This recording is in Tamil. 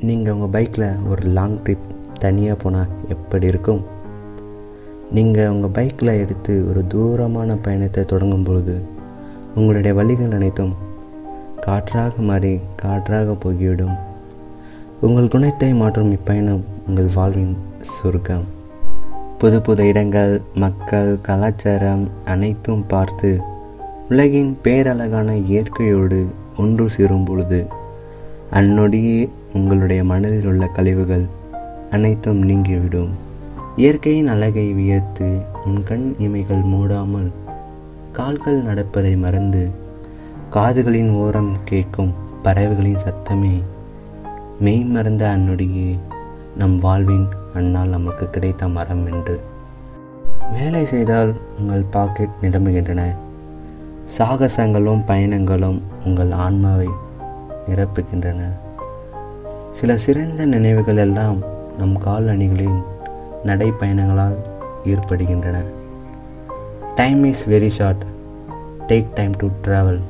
நீங்கள் உங்கள் பைக்கில் ஒரு லாங் ட்ரிப் தனியாக போனால் எப்படி இருக்கும்? நீங்கள் உங்கள் பைக்கில் எடுத்து ஒரு தூரமான பயணத்தை தொடங்கும் பொழுது உங்களுடைய வழிகள் அனைத்தும் காற்றாக மாறி காற்றாக போகிவிடும். உங்கள் குணத்தை மாற்றும் இப்பயணம் உங்கள் வாழ்வின் சொர்க்கம். புது புது இடங்கள் மக்கள் கலாச்சாரம் அனைத்தும் பார்த்து உலகின் பேரழகான இயற்கையோடு ஒன்று சேரும் பொழுது அந்நொடியே உங்களுடைய மனதில் உள்ள கழிவுகள் அனைத்தும் நீங்கிவிடும். இயற்கையின் அழகை வியர்த்து உன் கண் இமைகள் மூடாமல் கால்கள் நடப்பதை மறந்து காதுகளின் ஓரம் கேட்கும் பறவைகளின் சத்தமே மெய் மறந்த அந்நொடியே நம் வாழ்வின் அன்னால் நமக்கு கிடைத்த மரம் என்று. வேலை செய்தால் உங்கள் பாக்கெட் நிரம்புகின்றன. சாகசங்களும் பயணங்களும் உங்கள் ஆன்மாவை நிரப்புகின்றன. சில சிறந்த நினைவுகள் எல்லாம் நம் கால் அணிகளின் நடைப்பயணங்களால் ஏற்படுகின்றன. Time is very short take time to travel